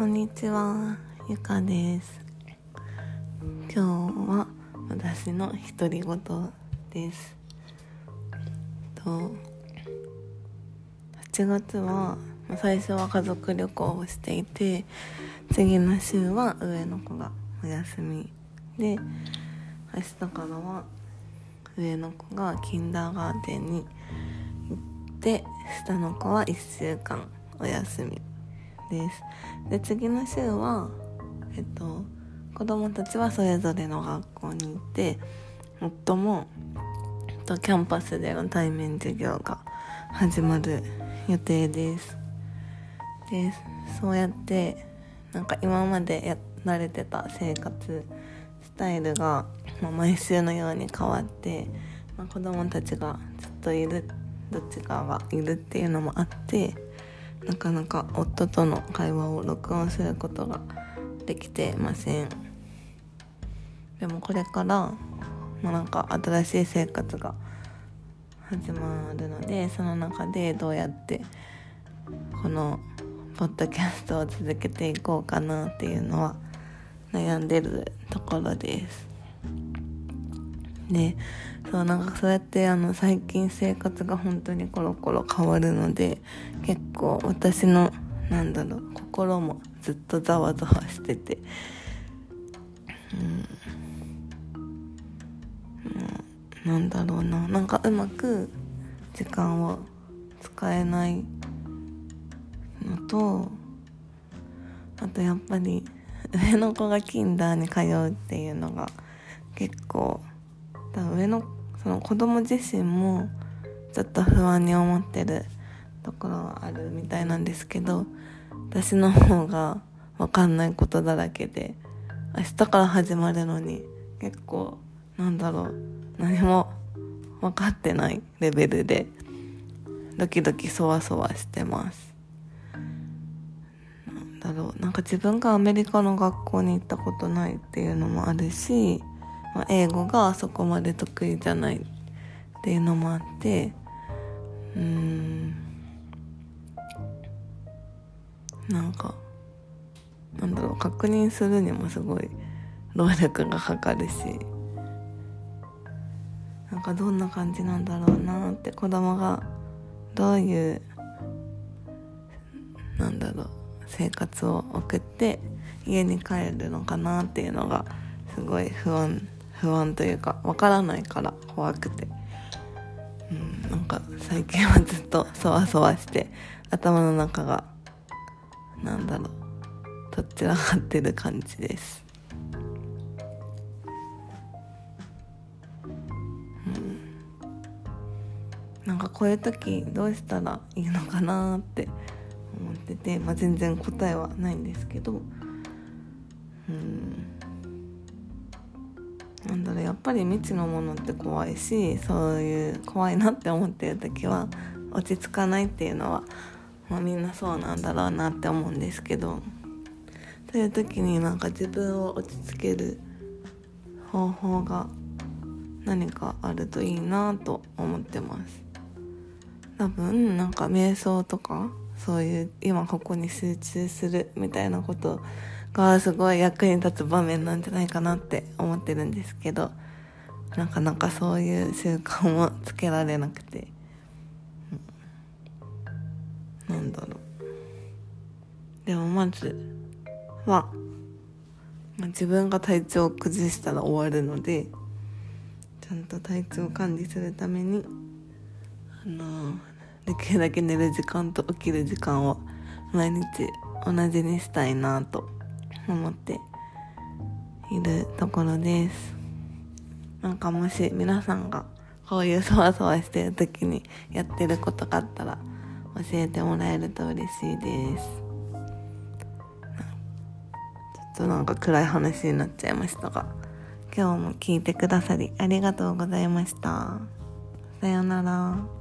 こんにちは、ゆかです。今日は私の独り言です。と8月は最初は家族旅行をしていて次の週は上の子がお休みで明日からは上の子がキンダーガーデンに行って下の子は1週間お休みです。で次の週はえっと子供たちはそれぞれの学校に行って夫もえっとキャンパスでの対面授業が始まる予定です。でそうやってなんか今までや慣れてた生活スタイルが、まあ、毎週のように変わって、まあ、子供たちがずっといるどっちかがいるっていうのもあってなかなか夫との会話を録音することができてません。でもこれから、まあ、なんか新しい生活が始まるのでその中でどうやってこのポッドキャストを続けていこうかなっていうのは悩んでるところです。でそうなんかそうやってあの最近生活が本当にコロコロ変わるので結構私のなんだろう心もずっとざわざわしてて。うん、なんだろうな。なんかうまく時間を使えないのとあとやっぱり上の子がキンダーに通うっていうのが結構多分上のその子供自身もちょっと不安に思ってるところはあるみたいなんですけど私の方が分かんないことだらけで明日から始まるのに結構なんだろう何も分かってないレベルでドキドキそわそわしてます。なんだろうなんか自分がアメリカの学校に行ったことないっていうのもあるし、まあ、英語がそこまで得意じゃないっていうのもあってうん。なんかなんだろう確認するにもすごい労力がかかるしなんかどんな感じなんだろうなって子供がどういうなんだろう生活を送って家に帰るのかなっていうのがすごい不安不安というかわからないから怖くて、うん、なんか最近はずっとそわそわして頭の中がなんだろうどちらかってる感じです。うん。なんかこういう時どうしたらいいのかなって思ってて、まあ、全然答えはないんですけどうん。なんだろうやっぱり未知のものって怖いしそういう怖いなって思ってる時は落ち着かないっていうのは、まあ、みんなそうなんだろうなって思うんですけど。そういう時になんか自分を落ち着ける方法が何かあるといいなと思ってます。多分なんか瞑想とかそういう今ここに集中するみたいなことがすごい役に立つ場面なんじゃないかなって思ってるんですけどなかなかそういう習慣もつけられなくて、うん、なんだろう。でもまずは、まあ、自分が体調を崩したら終わるのでちゃんと体調管理するためにあのできるだけ寝る時間と起きる時間を毎日同じにしたいなと思っているところです。なんかもし皆さんがこういうそわそわしてる時にやってることがあったら教えてもらえると嬉しいです。ちょっとなんか暗い話になっちゃいましたが今日も聞いてくださりありがとうございました。さようなら。